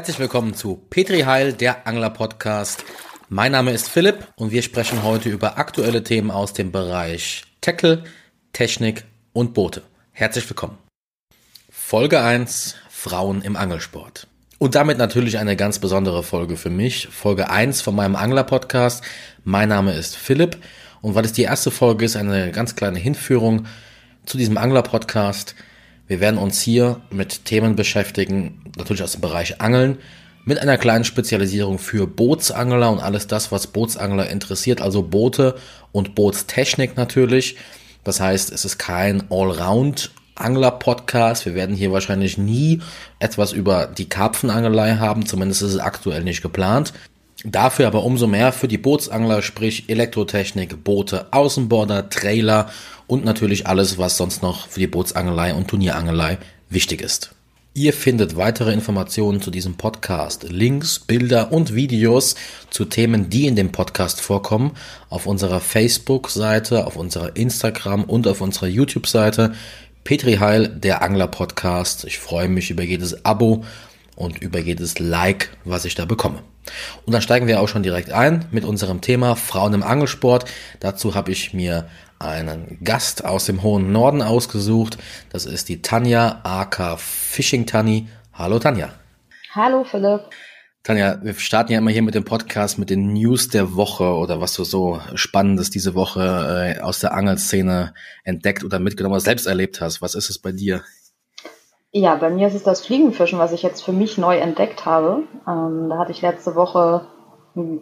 Herzlich willkommen zu Petri Heil, der Angler Podcast. Mein Name ist Philipp und wir sprechen heute über aktuelle Themen aus dem Bereich Tackle, Technik und Boote. Herzlich willkommen. Folge 1 Frauen im Angelsport. Und damit natürlich eine ganz besondere Folge für mich. Folge 1 von meinem Angler-Podcast. Mein Name ist Philipp. Und weil es die erste Folge ist, eine ganz kleine Hinführung zu diesem Angler-Podcast. Wir werden uns hier mit Themen beschäftigen, natürlich aus dem Bereich Angeln, mit einer kleinen Spezialisierung für Bootsangler und alles das, was Bootsangler interessiert, also Boote und Bootstechnik natürlich. Das heißt, es ist kein Allround Angler-Podcast. Wir werden hier wahrscheinlich nie etwas über die Karpfenangelei haben, zumindest ist es aktuell nicht geplant. Dafür aber umso mehr für die Bootsangler, sprich Elektrotechnik, Boote, Außenborder, Trailer und natürlich alles, was sonst noch für die Bootsangelei und Turnierangelei wichtig ist. Ihr findet weitere Informationen zu diesem Podcast, Links, Bilder und Videos zu Themen, die in dem Podcast vorkommen, auf unserer Facebook-Seite, auf unserer Instagram und auf unserer YouTube-Seite. Petri Heil, der Angler Podcast. Ich freue mich über jedes Abo und über jedes Like, was ich da bekomme. Und dann steigen wir auch schon direkt ein mit unserem Thema Frauen im Angelsport. Dazu habe ich mir einen Gast aus dem hohen Norden ausgesucht. Das ist die Tanja AK Fishing Tanni. Hallo Tanja. Hallo Philipp. Tanja, wir starten ja immer hier mit dem Podcast mit den News der Woche oder was du so Spannendes diese Woche äh, aus der Angelszene entdeckt oder mitgenommen oder selbst erlebt hast. Was ist es bei dir? Ja, bei mir ist es das Fliegenfischen, was ich jetzt für mich neu entdeckt habe. Ähm, da hatte ich letzte Woche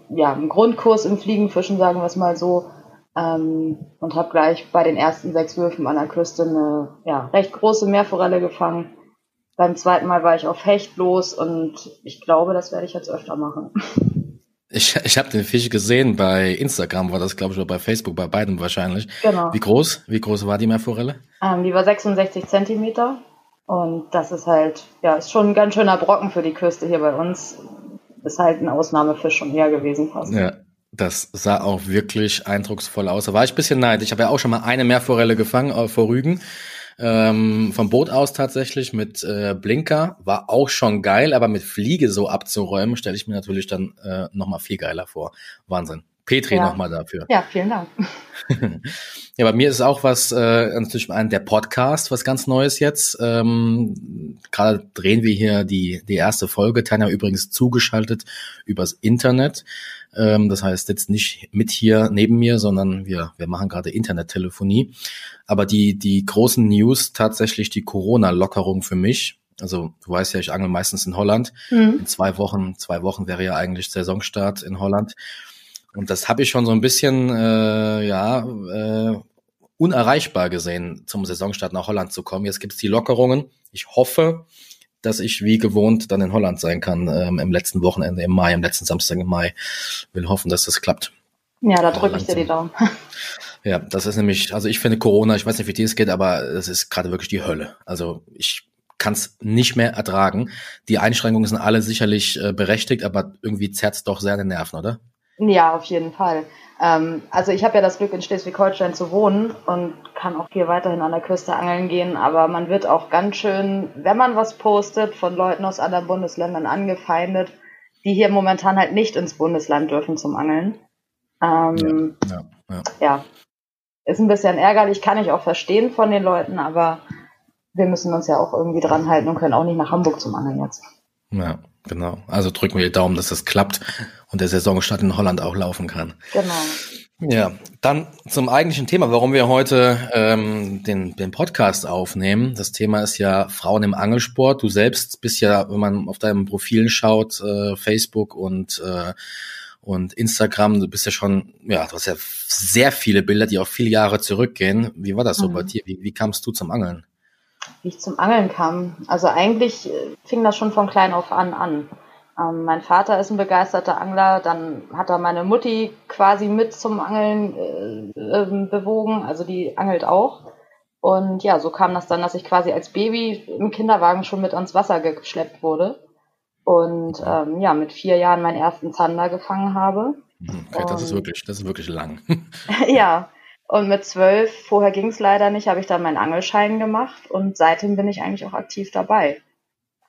ja, einen Grundkurs im Fliegenfischen, sagen wir es mal so, ähm, und habe gleich bei den ersten sechs Würfen an der Küste eine ja, recht große Meerforelle gefangen beim zweiten Mal war ich auf Hecht los und ich glaube, das werde ich jetzt öfter machen. Ich, ich habe den Fisch gesehen bei Instagram, war das glaube ich oder bei Facebook, bei beiden wahrscheinlich. Genau. Wie groß? Wie groß war die Meerforelle? Ähm, die war 66 Zentimeter und das ist halt, ja, ist schon ein ganz schöner Brocken für die Küste hier bei uns. Ist halt ein Ausnahmefisch schon eher gewesen fast. Ja, das sah auch wirklich eindrucksvoll aus. Da war ich ein bisschen neidisch. Ich habe ja auch schon mal eine Meerforelle gefangen äh, vor Rügen ähm, vom Boot aus tatsächlich mit äh, Blinker war auch schon geil, aber mit Fliege so abzuräumen, stelle ich mir natürlich dann äh, nochmal viel geiler vor. Wahnsinn. Petri ja. nochmal dafür. Ja, vielen Dank. ja, bei mir ist auch was, äh, natürlich ein der Podcast, was ganz Neues jetzt. Ähm, Gerade drehen wir hier die, die erste Folge. Tanja übrigens zugeschaltet übers Internet. Ähm, das heißt jetzt nicht mit hier neben mir, sondern wir, wir machen gerade Internettelefonie. Aber die, die großen News, tatsächlich die Corona-Lockerung für mich. Also du weißt ja, ich angel meistens in Holland. Mhm. In zwei Wochen, zwei Wochen wäre ja eigentlich Saisonstart in Holland. Und das habe ich schon so ein bisschen, äh, ja, äh, unerreichbar gesehen, zum Saisonstart nach Holland zu kommen. Jetzt gibt's die Lockerungen. Ich hoffe, dass ich wie gewohnt dann in Holland sein kann ähm, im letzten Wochenende im Mai, am letzten Samstag im Mai. Will hoffen, dass das klappt. Ja, da drücke ich dir die Daumen. Ja, das ist nämlich, also ich finde Corona, ich weiß nicht, wie dir es geht, aber das ist gerade wirklich die Hölle. Also ich kann es nicht mehr ertragen. Die Einschränkungen sind alle sicherlich äh, berechtigt, aber irgendwie zerrt es doch sehr an den Nerven, oder? Ja, auf jeden Fall. Ähm, also ich habe ja das Glück, in Schleswig-Holstein zu wohnen und kann auch hier weiterhin an der Küste angeln gehen, aber man wird auch ganz schön, wenn man was postet, von Leuten aus anderen Bundesländern angefeindet, die hier momentan halt nicht ins Bundesland dürfen zum Angeln. Ähm, ja, ja, ja. ja, ist ein bisschen ärgerlich, kann ich auch verstehen von den Leuten, aber wir müssen uns ja auch irgendwie dran halten und können auch nicht nach Hamburg zum Angeln jetzt. Ja, genau. Also drücken wir die Daumen, dass das klappt und der Saisonstart in Holland auch laufen kann. Genau. Ja, dann zum eigentlichen Thema, warum wir heute ähm, den, den Podcast aufnehmen. Das Thema ist ja Frauen im Angelsport. Du selbst bist ja, wenn man auf deinem Profil schaut, äh, Facebook und äh, und Instagram, du bist ja schon, ja, du hast ja sehr viele Bilder, die auch viele Jahre zurückgehen. Wie war das so mhm. bei dir? Wie, wie kamst du zum Angeln? Wie ich zum Angeln kam? Also eigentlich äh, fing das schon von klein auf an an. Ähm, mein Vater ist ein begeisterter Angler, dann hat er meine Mutti quasi mit zum Angeln äh, äh, bewogen, also die angelt auch. Und ja, so kam das dann, dass ich quasi als Baby im Kinderwagen schon mit ans Wasser geschleppt wurde. Und ähm, ja, mit vier Jahren meinen ersten Zander gefangen habe. Mhm, okay, das ist wirklich, das ist wirklich lang. ja, und mit zwölf, vorher ging es leider nicht, habe ich dann meinen Angelschein gemacht und seitdem bin ich eigentlich auch aktiv dabei.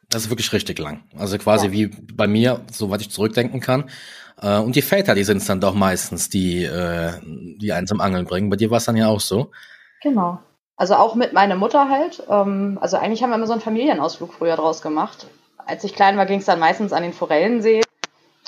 Das ist wirklich richtig lang. Also quasi ja. wie bei mir, soweit ich zurückdenken kann. Äh, und die Väter, die sind es dann doch meistens, die, äh, die einen zum Angeln bringen. Bei dir war es dann ja auch so. Genau. Also auch mit meiner Mutter halt. Ähm, also eigentlich haben wir immer so einen Familienausflug früher draus gemacht. Als ich klein war, ging es dann meistens an den Forellensee.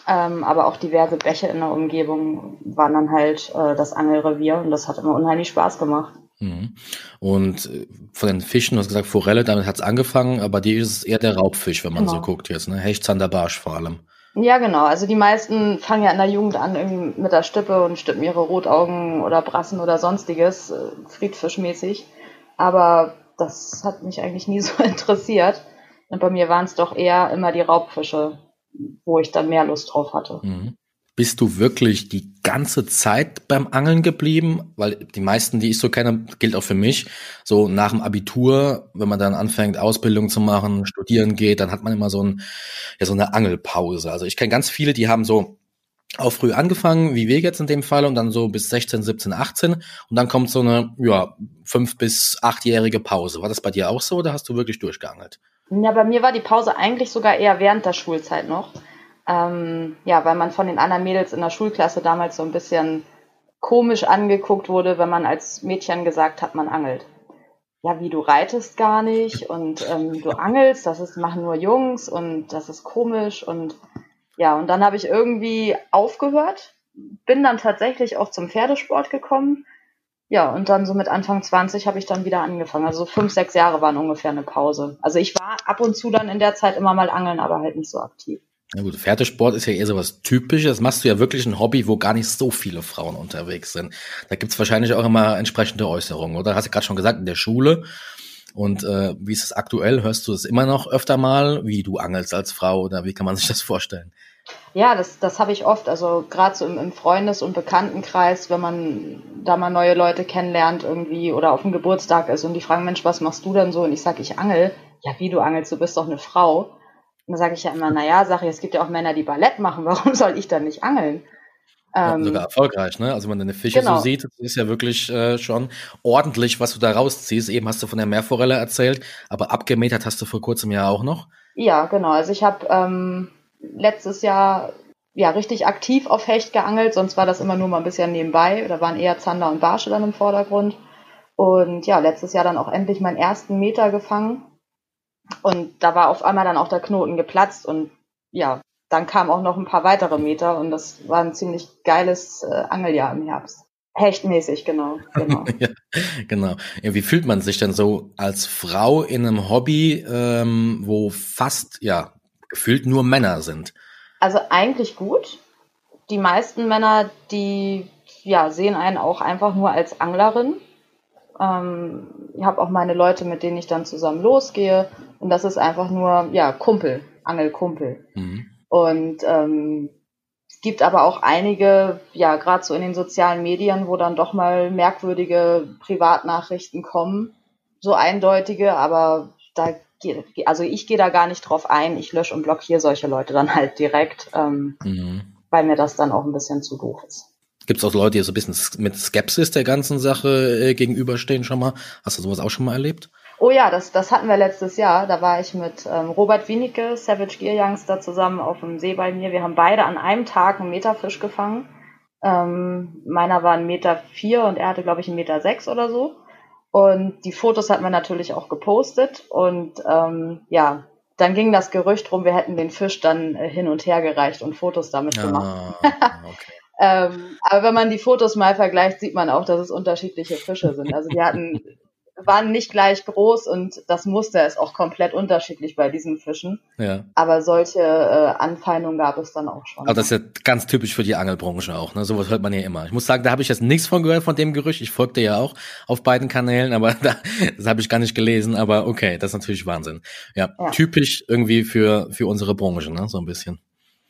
Ähm, aber auch diverse Bäche in der Umgebung waren dann halt äh, das Angelrevier und das hat immer unheimlich Spaß gemacht. Mhm. Und äh, von den Fischen, du hast gesagt Forelle, damit hat es angefangen, aber die ist es eher der Raubfisch, wenn man genau. so guckt jetzt, ne? Hecht, Zander, Barsch vor allem. Ja, genau. Also die meisten fangen ja in der Jugend an irgendwie mit der Stippe und stippen ihre Rotaugen oder Brassen oder sonstiges, äh, Friedfischmäßig. Aber das hat mich eigentlich nie so interessiert. Und bei mir waren es doch eher immer die Raubfische, wo ich dann mehr Lust drauf hatte. Mhm. Bist du wirklich die ganze Zeit beim Angeln geblieben? Weil die meisten, die ich so kenne, gilt auch für mich, so nach dem Abitur, wenn man dann anfängt, Ausbildung zu machen, studieren geht, dann hat man immer so, ein, ja, so eine Angelpause. Also ich kenne ganz viele, die haben so auch früh angefangen, wie wir jetzt in dem Fall, und dann so bis 16, 17, 18. Und dann kommt so eine, ja, fünf bis achtjährige Pause. War das bei dir auch so oder hast du wirklich durchgeangelt? Ja, bei mir war die Pause eigentlich sogar eher während der Schulzeit noch. Ähm, ja, weil man von den anderen Mädels in der Schulklasse damals so ein bisschen komisch angeguckt wurde, wenn man als Mädchen gesagt hat, man angelt. Ja, wie du reitest gar nicht und ähm, du angelst, das ist, machen nur Jungs und das ist komisch und ja, und dann habe ich irgendwie aufgehört, bin dann tatsächlich auch zum Pferdesport gekommen. Ja, und dann so mit Anfang 20 habe ich dann wieder angefangen. Also fünf, sechs Jahre waren ungefähr eine Pause. Also ich war ab und zu dann in der Zeit immer mal angeln, aber halt nicht so aktiv. Na gut, Pferdesport ist ja eher so was Typisches. Das machst du ja wirklich ein Hobby, wo gar nicht so viele Frauen unterwegs sind. Da gibt's wahrscheinlich auch immer entsprechende Äußerungen, oder? Hast du gerade schon gesagt, in der Schule. Und äh, wie ist es aktuell? Hörst du es immer noch öfter mal, wie du angelst als Frau oder wie kann man sich das vorstellen? Ja, das, das habe ich oft. Also gerade so im, im Freundes- und Bekanntenkreis, wenn man da mal neue Leute kennenlernt irgendwie oder auf dem Geburtstag ist und die fragen, Mensch, was machst du denn so? Und ich sage, ich angel. Ja, wie du angelst, du bist doch eine Frau. Und da sage ich ja immer, naja, sage ich, es gibt ja auch Männer, die Ballett machen, warum soll ich dann nicht angeln? Ja, ähm, sogar erfolgreich, ne? Also wenn man deine Fische genau. so sieht, das ist ja wirklich äh, schon ordentlich, was du da rausziehst. Eben hast du von der Meerforelle erzählt, aber abgemetert hast du vor kurzem ja auch noch. Ja, genau. Also ich habe ähm, letztes Jahr ja richtig aktiv auf Hecht geangelt, sonst war das immer nur mal ein bisschen nebenbei. Da waren eher Zander und Barsche dann im Vordergrund. Und ja, letztes Jahr dann auch endlich meinen ersten Meter gefangen. Und da war auf einmal dann auch der Knoten geplatzt und ja, dann kamen auch noch ein paar weitere Meter und das war ein ziemlich geiles äh, Angeljahr im Herbst. Hechtmäßig, genau. Genau. ja, genau. Ja, wie fühlt man sich denn so als Frau in einem Hobby, ähm, wo fast, ja, gefühlt nur Männer sind? Also eigentlich gut. Die meisten Männer, die ja, sehen einen auch einfach nur als Anglerin. Ähm, ich habe auch meine Leute, mit denen ich dann zusammen losgehe. Und das ist einfach nur, ja, Kumpel, Angelkumpel. Mhm. Und ähm, es gibt aber auch einige, ja, gerade so in den sozialen Medien, wo dann doch mal merkwürdige Privatnachrichten kommen. So eindeutige, aber da also ich gehe da gar nicht drauf ein. Ich lösche und blockiere solche Leute dann halt direkt, ähm, mhm. weil mir das dann auch ein bisschen zu doof ist. Gibt es auch Leute, die so ein bisschen mit Skepsis der ganzen Sache äh, gegenüberstehen schon mal? Hast du sowas auch schon mal erlebt? Oh ja, das, das hatten wir letztes Jahr. Da war ich mit ähm, Robert Wienicke, Savage Gear Youngster, zusammen auf dem See bei mir. Wir haben beide an einem Tag einen Meterfisch gefangen. Ähm, meiner war ein Meter vier und er hatte, glaube ich, einen Meter sechs oder so. Und die Fotos hatten wir natürlich auch gepostet. Und ähm, ja, dann ging das Gerücht rum, wir hätten den Fisch dann äh, hin und her gereicht und Fotos damit ah, gemacht. Okay. ähm, aber wenn man die Fotos mal vergleicht, sieht man auch, dass es unterschiedliche Fische sind. Also wir hatten waren nicht gleich groß und das Muster ist auch komplett unterschiedlich bei diesen Fischen. Ja. Aber solche äh, Anfeindungen gab es dann auch schon. Aber das ist ja ganz typisch für die Angelbranche auch. Ne? Sowas hört man ja immer. Ich muss sagen, da habe ich jetzt nichts von gehört von dem Gerücht. Ich folgte ja auch auf beiden Kanälen, aber da, das habe ich gar nicht gelesen. Aber okay, das ist natürlich Wahnsinn. Ja, ja. typisch irgendwie für für unsere Branche, ne? so ein bisschen.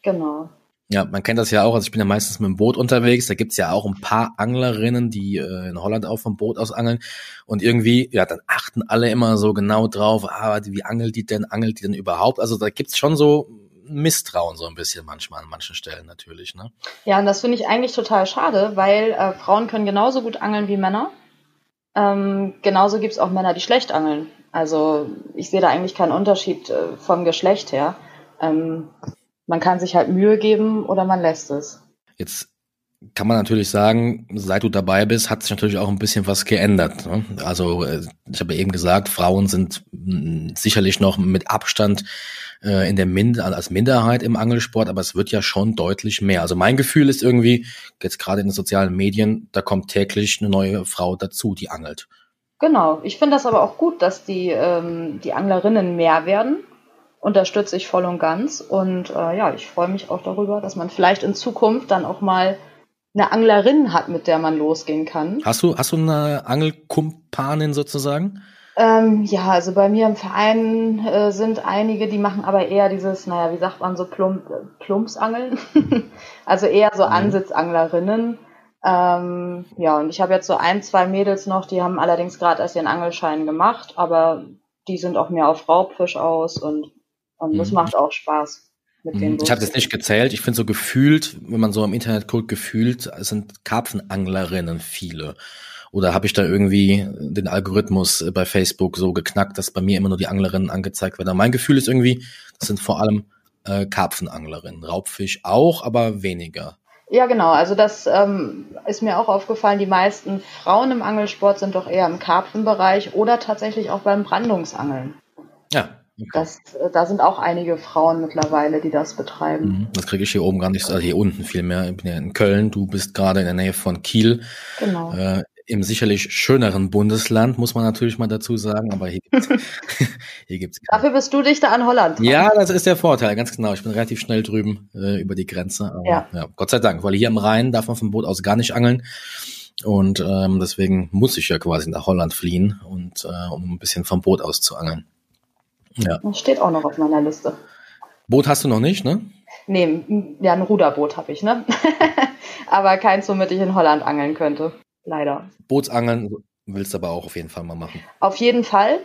Genau. Ja, man kennt das ja auch. Also ich bin ja meistens mit dem Boot unterwegs. Da gibt's ja auch ein paar Anglerinnen, die äh, in Holland auch vom Boot aus angeln. Und irgendwie, ja, dann achten alle immer so genau drauf, ah, wie angelt die denn, angelt die denn überhaupt? Also da gibt's schon so Misstrauen so ein bisschen manchmal an manchen Stellen natürlich. Ne? Ja, und das finde ich eigentlich total schade, weil äh, Frauen können genauso gut angeln wie Männer. Ähm, genauso gibt's auch Männer, die schlecht angeln. Also ich sehe da eigentlich keinen Unterschied äh, vom Geschlecht her. Ähm, man kann sich halt Mühe geben oder man lässt es. Jetzt kann man natürlich sagen, seit du dabei bist, hat sich natürlich auch ein bisschen was geändert. Ne? Also äh, ich habe eben gesagt, Frauen sind mm, sicherlich noch mit Abstand äh, in der Mind als Minderheit im Angelsport, aber es wird ja schon deutlich mehr. Also mein Gefühl ist irgendwie, jetzt gerade in den sozialen Medien, da kommt täglich eine neue Frau dazu, die angelt. Genau, ich finde das aber auch gut, dass die, ähm, die Anglerinnen mehr werden. Unterstütze ich voll und ganz. Und äh, ja, ich freue mich auch darüber, dass man vielleicht in Zukunft dann auch mal eine Anglerin hat, mit der man losgehen kann. Hast du, hast du eine Angelkumpanin sozusagen? Ähm, ja, also bei mir im Verein äh, sind einige, die machen aber eher dieses, naja, wie sagt man so, Plump, Plumpsangeln. also eher so mhm. Ansitzanglerinnen. Ähm, ja, und ich habe jetzt so ein, zwei Mädels noch, die haben allerdings gerade erst ihren Angelschein gemacht, aber die sind auch mehr auf Raubfisch aus und, und mhm. das macht auch Spaß. Denen ich habe das nicht gezählt. Ich finde so gefühlt, wenn man so im Internet guckt, gefühlt sind Karpfenanglerinnen viele. Oder habe ich da irgendwie den Algorithmus bei Facebook so geknackt, dass bei mir immer nur die Anglerinnen angezeigt werden? Mein Gefühl ist irgendwie, das sind vor allem äh, Karpfenanglerinnen. Raubfisch auch, aber weniger. Ja, genau. Also das ähm, ist mir auch aufgefallen. Die meisten Frauen im Angelsport sind doch eher im Karpfenbereich oder tatsächlich auch beim Brandungsangeln. Ja. Das, äh, da sind auch einige Frauen mittlerweile, die das betreiben. Mhm. Das kriege ich hier oben gar nicht, also hier unten viel mehr. Ich bin ja in Köln, du bist gerade in der Nähe von Kiel. Genau. Äh, im sicherlich schöneren Bundesland, muss man natürlich mal dazu sagen, aber hier gibt's, hier gibt's Dafür bist du dichter an Holland. Dran. Ja, das ist der Vorteil, ganz genau. Ich bin relativ schnell drüben äh, über die Grenze. Aber, ja. ja. Gott sei Dank, weil hier am Rhein darf man vom Boot aus gar nicht angeln. Und ähm, deswegen muss ich ja quasi nach Holland fliehen und äh, um ein bisschen vom Boot aus zu angeln. Ja. Das steht auch noch auf meiner Liste. Boot hast du noch nicht, ne? Nee, ja, ein Ruderboot habe ich, ne? aber keins, womit ich in Holland angeln könnte leider. Bootsangeln willst du aber auch auf jeden Fall mal machen. Auf jeden Fall.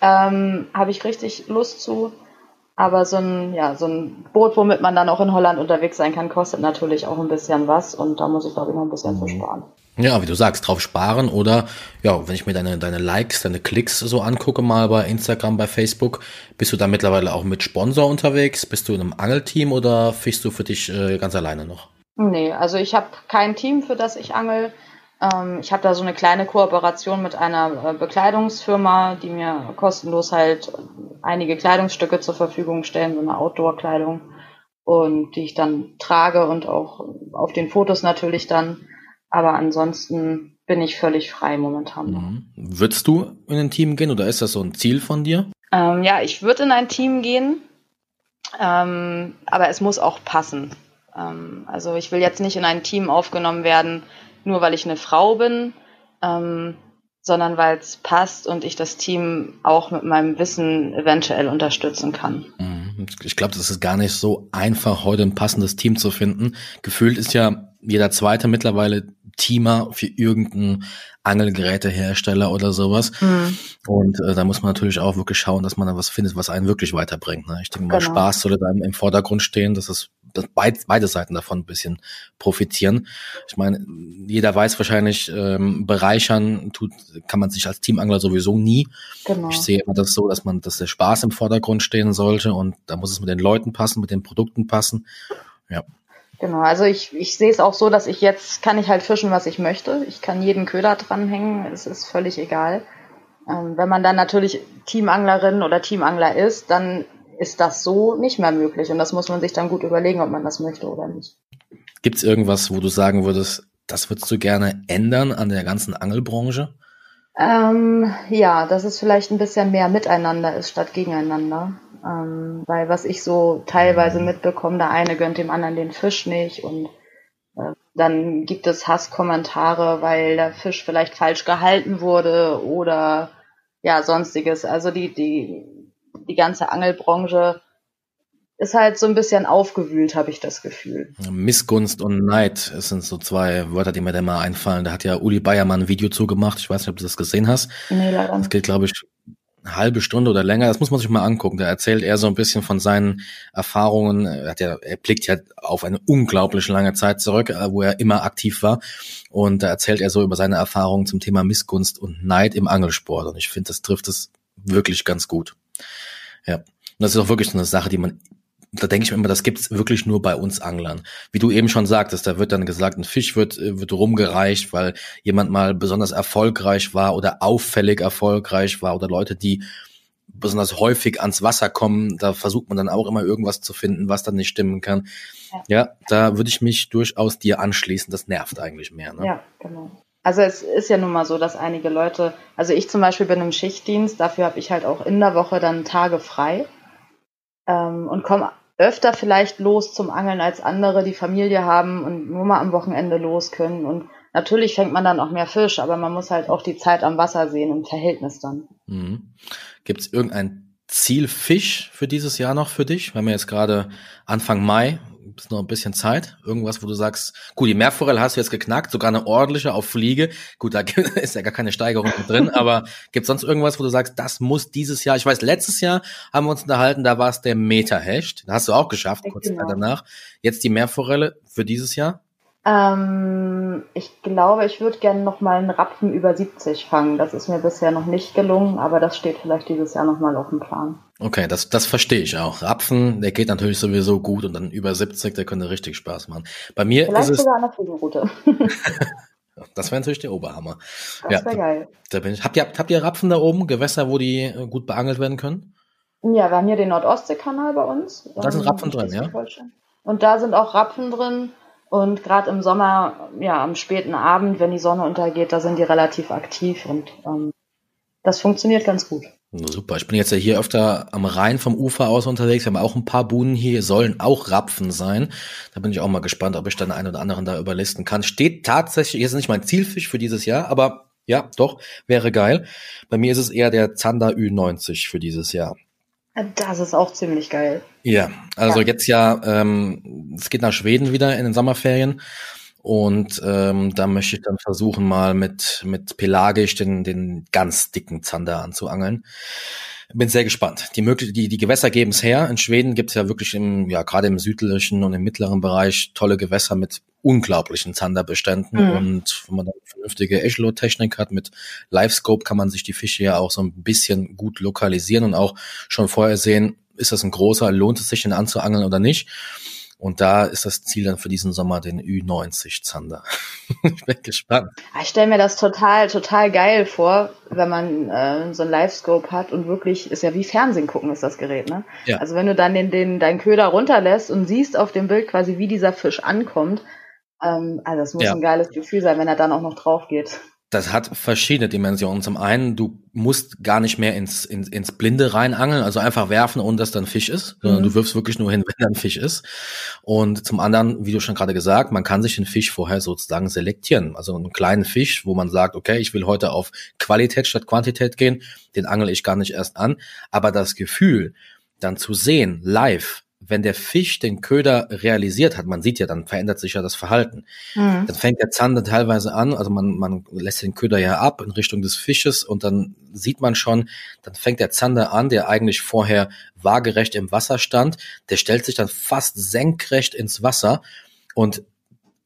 Ähm, Habe ich richtig Lust zu. Aber so ein, ja, so ein Boot, womit man dann auch in Holland unterwegs sein kann, kostet natürlich auch ein bisschen was und da muss ich, glaube ich, noch ein bisschen mhm. sparen. Ja, wie du sagst, drauf sparen oder ja, wenn ich mir deine, deine Likes, deine Klicks so angucke, mal bei Instagram, bei Facebook, bist du da mittlerweile auch mit Sponsor unterwegs? Bist du in einem Angelteam oder fischst du für dich äh, ganz alleine noch? Nee, also ich habe kein Team, für das ich angel. Ähm, ich habe da so eine kleine Kooperation mit einer äh, Bekleidungsfirma, die mir kostenlos halt einige Kleidungsstücke zur Verfügung stellen, so eine Outdoor-Kleidung und die ich dann trage und auch auf den Fotos natürlich dann. Aber ansonsten bin ich völlig frei momentan. Mhm. Würdest du in ein Team gehen oder ist das so ein Ziel von dir? Ähm, ja, ich würde in ein Team gehen, ähm, aber es muss auch passen. Ähm, also ich will jetzt nicht in ein Team aufgenommen werden, nur weil ich eine Frau bin, ähm, sondern weil es passt und ich das Team auch mit meinem Wissen eventuell unterstützen kann. Mhm. Ich glaube, das ist gar nicht so einfach, heute ein passendes Team zu finden. Gefühlt ist ja jeder zweite mittlerweile Teamer für irgendeinen Angelgerätehersteller oder sowas. Mhm. Und äh, da muss man natürlich auch wirklich schauen, dass man da was findet, was einen wirklich weiterbringt. Ne? Ich denke mal, genau. Spaß sollte da im, Vordergrund stehen, dass es dass beid, beide Seiten davon ein bisschen profitieren. Ich meine, jeder weiß wahrscheinlich, ähm, bereichern tut, kann man sich als Teamangler sowieso nie. Genau. Ich sehe immer das so, dass man, dass der Spaß im Vordergrund stehen sollte und da muss es mit den Leuten passen, mit den Produkten passen. Ja. Genau, also ich, ich sehe es auch so, dass ich jetzt kann ich halt fischen, was ich möchte. Ich kann jeden Köder dranhängen, es ist völlig egal. Ähm, wenn man dann natürlich Teamanglerin oder Teamangler ist, dann ist das so nicht mehr möglich. Und das muss man sich dann gut überlegen, ob man das möchte oder nicht. Gibt es irgendwas, wo du sagen würdest, das würdest du gerne ändern an der ganzen Angelbranche? Ähm, ja, dass es vielleicht ein bisschen mehr miteinander ist statt gegeneinander. Ähm, weil was ich so teilweise mitbekomme, der eine gönnt dem anderen den Fisch nicht und äh, dann gibt es Hasskommentare, weil der Fisch vielleicht falsch gehalten wurde oder ja, sonstiges. Also die, die, die ganze Angelbranche ist halt so ein bisschen aufgewühlt, habe ich das Gefühl. Missgunst und Neid das sind so zwei Wörter, die mir da mal einfallen. Da hat ja Uli Bayermann ein Video zugemacht. Ich weiß nicht, ob du das gesehen hast. Nee, leider. Das geht, glaube ich, eine halbe Stunde oder länger. Das muss man sich mal angucken. Da erzählt er so ein bisschen von seinen Erfahrungen. Er, hat ja, er blickt ja auf eine unglaublich lange Zeit zurück, äh, wo er immer aktiv war. Und da erzählt er so über seine Erfahrungen zum Thema Missgunst und Neid im Angelsport. Und ich finde, das trifft es wirklich ganz gut. Ja. Und das ist auch wirklich so eine Sache, die man da denke ich mir immer, das gibt's wirklich nur bei uns Anglern. Wie du eben schon sagtest, da wird dann gesagt, ein Fisch wird, äh, wird rumgereicht, weil jemand mal besonders erfolgreich war oder auffällig erfolgreich war oder Leute, die besonders häufig ans Wasser kommen, da versucht man dann auch immer irgendwas zu finden, was dann nicht stimmen kann. Ja, ja da würde ich mich durchaus dir anschließen. Das nervt eigentlich mehr. Ne? Ja, genau. Also es ist ja nun mal so, dass einige Leute, also ich zum Beispiel bin im Schichtdienst, dafür habe ich halt auch in der Woche dann Tage frei ähm, und komme öfter vielleicht los zum Angeln als andere, die Familie haben und nur mal am Wochenende los können. Und natürlich fängt man dann auch mehr Fisch, aber man muss halt auch die Zeit am Wasser sehen im Verhältnis dann. Mhm. Gibt es irgendein Zielfisch für dieses Jahr noch für dich? Wir haben jetzt gerade Anfang Mai, ist noch ein bisschen Zeit. Irgendwas, wo du sagst, gut, die Meerforelle hast du jetzt geknackt, sogar eine ordentliche auf Fliege. Gut, da ist ja gar keine Steigerung mit drin, aber gibt sonst irgendwas, wo du sagst, das muss dieses Jahr, ich weiß, letztes Jahr haben wir uns unterhalten, da war es der Meterhecht. Da hast du auch geschafft, kurz genau. Danach. Jetzt die Meerforelle für dieses Jahr? Ähm, ich glaube, ich würde gerne noch mal einen Rapfen über 70 fangen. Das ist mir bisher noch nicht gelungen, aber das steht vielleicht dieses Jahr noch mal auf dem Plan. Okay, das, das verstehe ich auch. Rapfen, der geht natürlich sowieso gut und dann über 70, der könnte richtig Spaß machen. Bei mir vielleicht ist es sogar an der Fliegenroute. das wäre natürlich der Oberhammer. Das ja, wäre geil. Da bin ich. Habt ihr, habt ihr Rapfen da oben, Gewässer, wo die äh, gut beangelt werden können? Ja, wir haben hier den Nordostseekanal bei uns. Da sind Rapfen drin, ja? Und da sind auch Rapfen drin. Und gerade im Sommer, ja, am späten Abend, wenn die Sonne untergeht, da sind die relativ aktiv und ähm, das funktioniert ganz gut. Super. Ich bin jetzt ja hier öfter am Rhein vom Ufer aus unterwegs. Wir haben auch ein paar Buhnen hier, sollen auch Rapfen sein. Da bin ich auch mal gespannt, ob ich dann einen oder anderen da überlisten kann. Steht tatsächlich, jetzt nicht mein Zielfisch für dieses Jahr, aber ja, doch, wäre geil. Bei mir ist es eher der Zander Ü90 für dieses Jahr. Das ist auch ziemlich geil. Ja, also ja. jetzt ja, ähm, es geht nach Schweden wieder in den Sommerferien. Und ähm, da möchte ich dann versuchen, mal mit, mit Pelagisch den, den ganz dicken Zander anzuangeln. Bin sehr gespannt. Die, möglich die, die Gewässer geben es her. In Schweden gibt es ja wirklich im, ja, gerade im südlichen und im mittleren Bereich tolle Gewässer mit unglaublichen Zanderbeständen. Mhm. Und wenn man da vernünftige Echolot-Technik hat mit Livescope, kann man sich die Fische ja auch so ein bisschen gut lokalisieren und auch schon vorher sehen, ist das ein großer, lohnt es sich den anzuangeln oder nicht. Und da ist das Ziel dann für diesen Sommer den Ü90 Zander. ich bin gespannt. Ich stelle mir das total, total geil vor, wenn man äh, so ein Live-Scope hat und wirklich, ist ja wie Fernsehen gucken, ist das Gerät, ne? Ja. Also wenn du dann den, den, deinen Köder runterlässt und siehst auf dem Bild quasi, wie dieser Fisch ankommt, ähm, also das muss ja. ein geiles Gefühl sein, wenn er dann auch noch drauf geht das hat verschiedene Dimensionen. Zum einen, du musst gar nicht mehr ins, ins, ins Blinde reinangeln, also einfach werfen, ohne dass da ein Fisch ist, sondern mhm. du wirfst wirklich nur hin, wenn da ein Fisch ist. Und zum anderen, wie du schon gerade gesagt, man kann sich den Fisch vorher sozusagen selektieren. Also einen kleinen Fisch, wo man sagt, okay, ich will heute auf Qualität statt Quantität gehen, den angel ich gar nicht erst an. Aber das Gefühl, dann zu sehen, live, wenn der Fisch den Köder realisiert hat, man sieht ja, dann verändert sich ja das Verhalten. Mhm. Dann fängt der Zander teilweise an, also man, man lässt den Köder ja ab in Richtung des Fisches und dann sieht man schon, dann fängt der Zander an, der eigentlich vorher waagerecht im Wasser stand, der stellt sich dann fast senkrecht ins Wasser und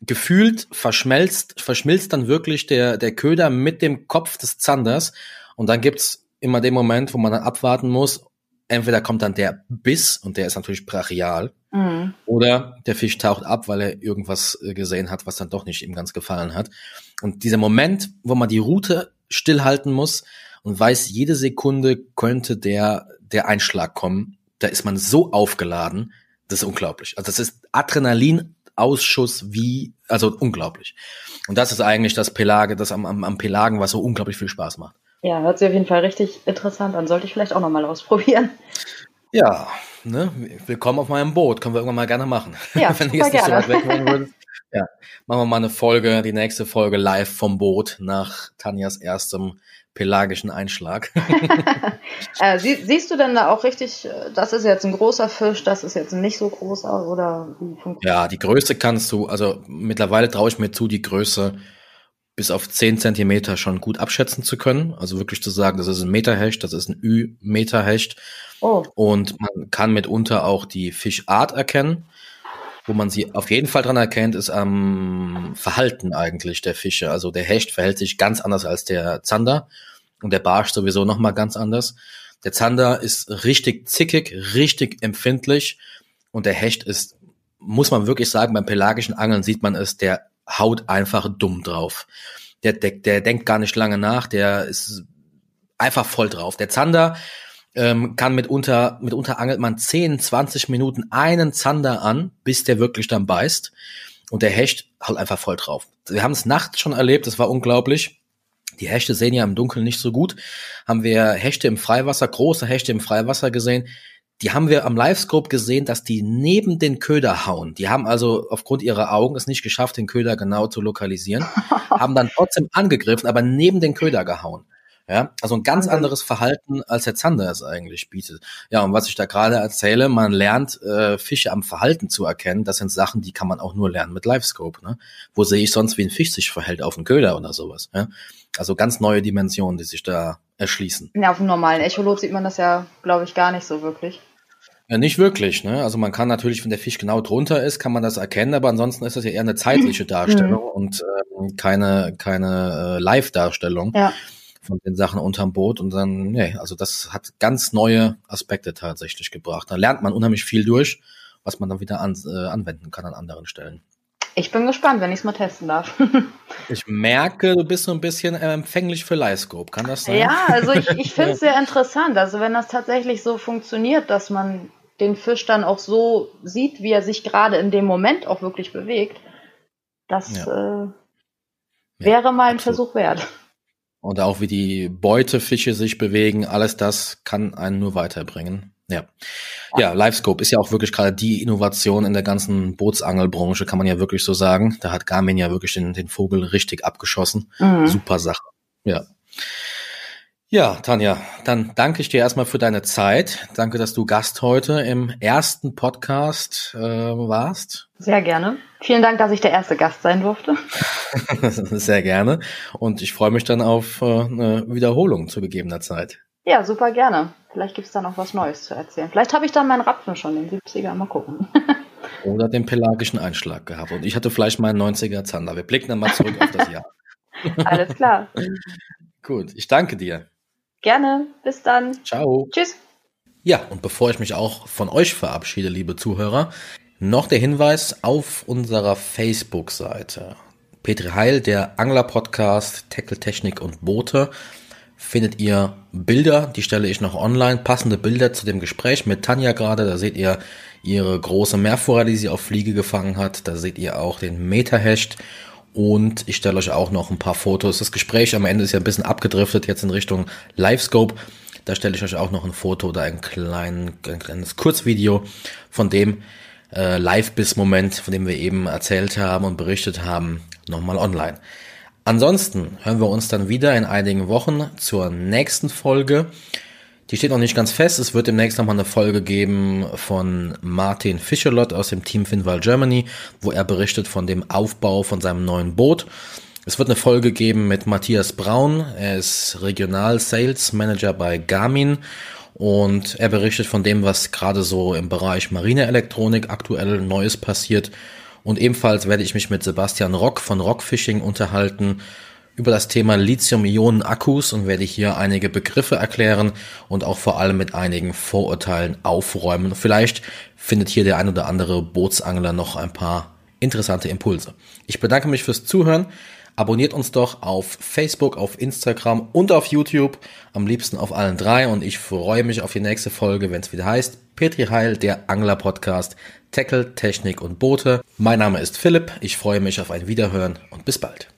gefühlt verschmelzt, verschmilzt dann wirklich der, der Köder mit dem Kopf des Zanders und dann gibt's immer den Moment, wo man dann abwarten muss, entweder kommt dann der Biss und der ist natürlich brachial, mhm. oder der Fisch taucht ab, weil er irgendwas äh, gesehen hat, was dann doch nicht ihm ganz gefallen hat. Und dieser Moment, wo man die Route stillhalten muss und weiß, jede Sekunde könnte der, der Einschlag kommen, da ist man so aufgeladen, das ist unglaublich. Also das ist Adrenalinausschuss wie, also unglaublich. Und das ist eigentlich das Pelage, das am, am, am Pelagen, was so unglaublich viel Spaß macht. Ja, hört sich auf jeden Fall richtig interessant an. Sollte ich vielleicht auch nochmal ausprobieren. Ja, ne? willkommen auf meinem Boot. Können wir irgendwann mal gerne machen. Ja, Wenn du jetzt nicht gerne. so weit weg würdest. Ja, machen wir mal eine Folge, die nächste Folge live vom Boot nach Tanjas erstem pelagischen Einschlag. äh, sie, siehst du denn da auch richtig, äh, das ist jetzt ein großer Fisch, das ist jetzt ein nicht so großer oder wie funktioniert Ja, die Größe kannst du, also mittlerweile traue ich mir zu, die Größe bis auf 10 Zentimeter schon gut abschätzen zu können. Also wirklich zu sagen, das ist ein Meterhecht, das ist ein Ü-Meterhecht. Oh. Und man kann mitunter auch die Fischart erkennen. Wo man sie auf jeden Fall dran erkennt, ist am Verhalten eigentlich der Fische. Also der Hecht verhält sich ganz anders als der Zander und der Barsch sowieso nochmal ganz anders. Der Zander ist richtig zickig, richtig empfindlich und der Hecht ist, muss man wirklich sagen, beim pelagischen Angeln sieht man es, der haut einfach dumm drauf. Der, der, der denkt gar nicht lange nach, der ist einfach voll drauf. Der Zander ähm, kann mitunter, mitunter angelt man 10, 20 Minuten einen Zander an, bis der wirklich dann beißt. Und der Hecht haut einfach voll drauf. Wir haben es nachts schon erlebt, das war unglaublich. Die Hechte sehen ja im Dunkeln nicht so gut. Haben wir Hechte im Freiwasser, große Hechte im Freiwasser gesehen. Die haben wir am Livescope gesehen, dass die neben den Köder hauen. Die haben also aufgrund ihrer Augen es nicht geschafft, den Köder genau zu lokalisieren, haben dann trotzdem angegriffen, aber neben den Köder gehauen. Ja, also ein ganz anderes Verhalten, als der Zander es eigentlich bietet. Ja, und was ich da gerade erzähle, man lernt äh, Fische am Verhalten zu erkennen. Das sind Sachen, die kann man auch nur lernen mit Livescope. Ne? Wo sehe ich sonst, wie ein Fisch sich verhält auf dem Köder oder sowas? Ja? Also ganz neue Dimensionen, die sich da erschließen. Ja, auf dem normalen Echolot sieht man das ja, glaube ich, gar nicht so wirklich. Ja, nicht wirklich, ne? Also man kann natürlich, wenn der Fisch genau drunter ist, kann man das erkennen, aber ansonsten ist das ja eher eine zeitliche Darstellung mhm. und äh, keine, keine äh, Live-Darstellung. Ja von den Sachen unterm Boot und dann, nee, also das hat ganz neue Aspekte tatsächlich gebracht. Da lernt man unheimlich viel durch, was man dann wieder an, äh, anwenden kann an anderen Stellen. Ich bin gespannt, wenn ich es mal testen darf. ich merke, du bist so ein bisschen empfänglich für Livescope. Kann das sein? Ja, also ich, ich finde es sehr interessant. Also wenn das tatsächlich so funktioniert, dass man den Fisch dann auch so sieht, wie er sich gerade in dem Moment auch wirklich bewegt, das ja. äh, wäre ja, mal ein absolut. Versuch wert. Und auch wie die Beutefische sich bewegen, alles das kann einen nur weiterbringen. Ja. Ja, Livescope ist ja auch wirklich gerade die Innovation in der ganzen Bootsangelbranche, kann man ja wirklich so sagen. Da hat Garmin ja wirklich den, den Vogel richtig abgeschossen. Mhm. Super Sache. Ja. Ja, Tanja, dann danke ich dir erstmal für deine Zeit. Danke, dass du Gast heute im ersten Podcast äh, warst. Sehr gerne. Vielen Dank, dass ich der erste Gast sein durfte. Sehr gerne. Und ich freue mich dann auf äh, eine Wiederholung zu gegebener Zeit. Ja, super gerne. Vielleicht gibt es da noch was Neues zu erzählen. Vielleicht habe ich dann meinen Rapfen schon in den 70er. Mal gucken. Oder den pelagischen Einschlag gehabt. Und ich hatte vielleicht meinen 90er Zander. Wir blicken dann mal zurück auf das Jahr. Alles klar. Gut, ich danke dir. Gerne. Bis dann. Ciao. Tschüss. Ja, und bevor ich mich auch von euch verabschiede, liebe Zuhörer, noch der Hinweis auf unserer Facebook-Seite. Petri Heil, der Angler-Podcast, Tackle Technik und Boote, findet ihr Bilder, die stelle ich noch online, passende Bilder zu dem Gespräch mit Tanja gerade. Da seht ihr ihre große Meerforelle, die sie auf Fliege gefangen hat. Da seht ihr auch den Meta-Hecht und ich stelle euch auch noch ein paar Fotos. Das Gespräch am Ende ist ja ein bisschen abgedriftet jetzt in Richtung Livescope. Da stelle ich euch auch noch ein Foto oder ein, klein, ein kleines Kurzvideo von dem äh, Live-Biss-Moment, von dem wir eben erzählt haben und berichtet haben, nochmal online. Ansonsten hören wir uns dann wieder in einigen Wochen zur nächsten Folge. Die steht noch nicht ganz fest. Es wird demnächst nochmal eine Folge geben von Martin Fischerlott aus dem Team Finval Germany, wo er berichtet von dem Aufbau von seinem neuen Boot. Es wird eine Folge geben mit Matthias Braun. Er ist Regional Sales Manager bei Garmin und er berichtet von dem, was gerade so im Bereich Marineelektronik aktuell Neues passiert. Und ebenfalls werde ich mich mit Sebastian Rock von Rockfishing unterhalten über das Thema Lithium-Ionen-Akkus und werde hier einige Begriffe erklären und auch vor allem mit einigen Vorurteilen aufräumen. Vielleicht findet hier der ein oder andere Bootsangler noch ein paar interessante Impulse. Ich bedanke mich fürs Zuhören. Abonniert uns doch auf Facebook, auf Instagram und auf YouTube. Am liebsten auf allen drei. Und ich freue mich auf die nächste Folge, wenn es wieder heißt Petri Heil, der Angler Podcast, Tackle, Technik und Boote. Mein Name ist Philipp. Ich freue mich auf ein Wiederhören und bis bald.